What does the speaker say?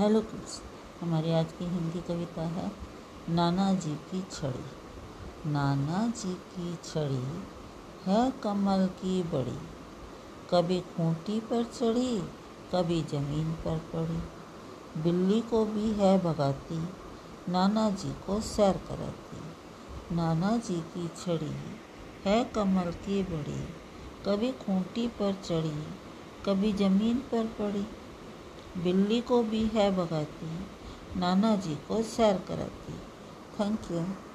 Hello kids, हमारी आज की हिंदी कविता है, नाना जी की छड़ी। नाना जी की छड़ी है कमल की बड़ी। कभी खूंटी पर चढ़ी, कभी ज़मीन पर पड़ी। बिल्ली को भी है भगाती, नाना जी को सैर कराती। नाना जी की छड़ी है कमल की बड़ी। कभी खूंटी पर चढ़ी, कभी ज़मीन पर पड़ी। बिल्ली को भी है भगाती नाना जी को सैर कराती। Thank you.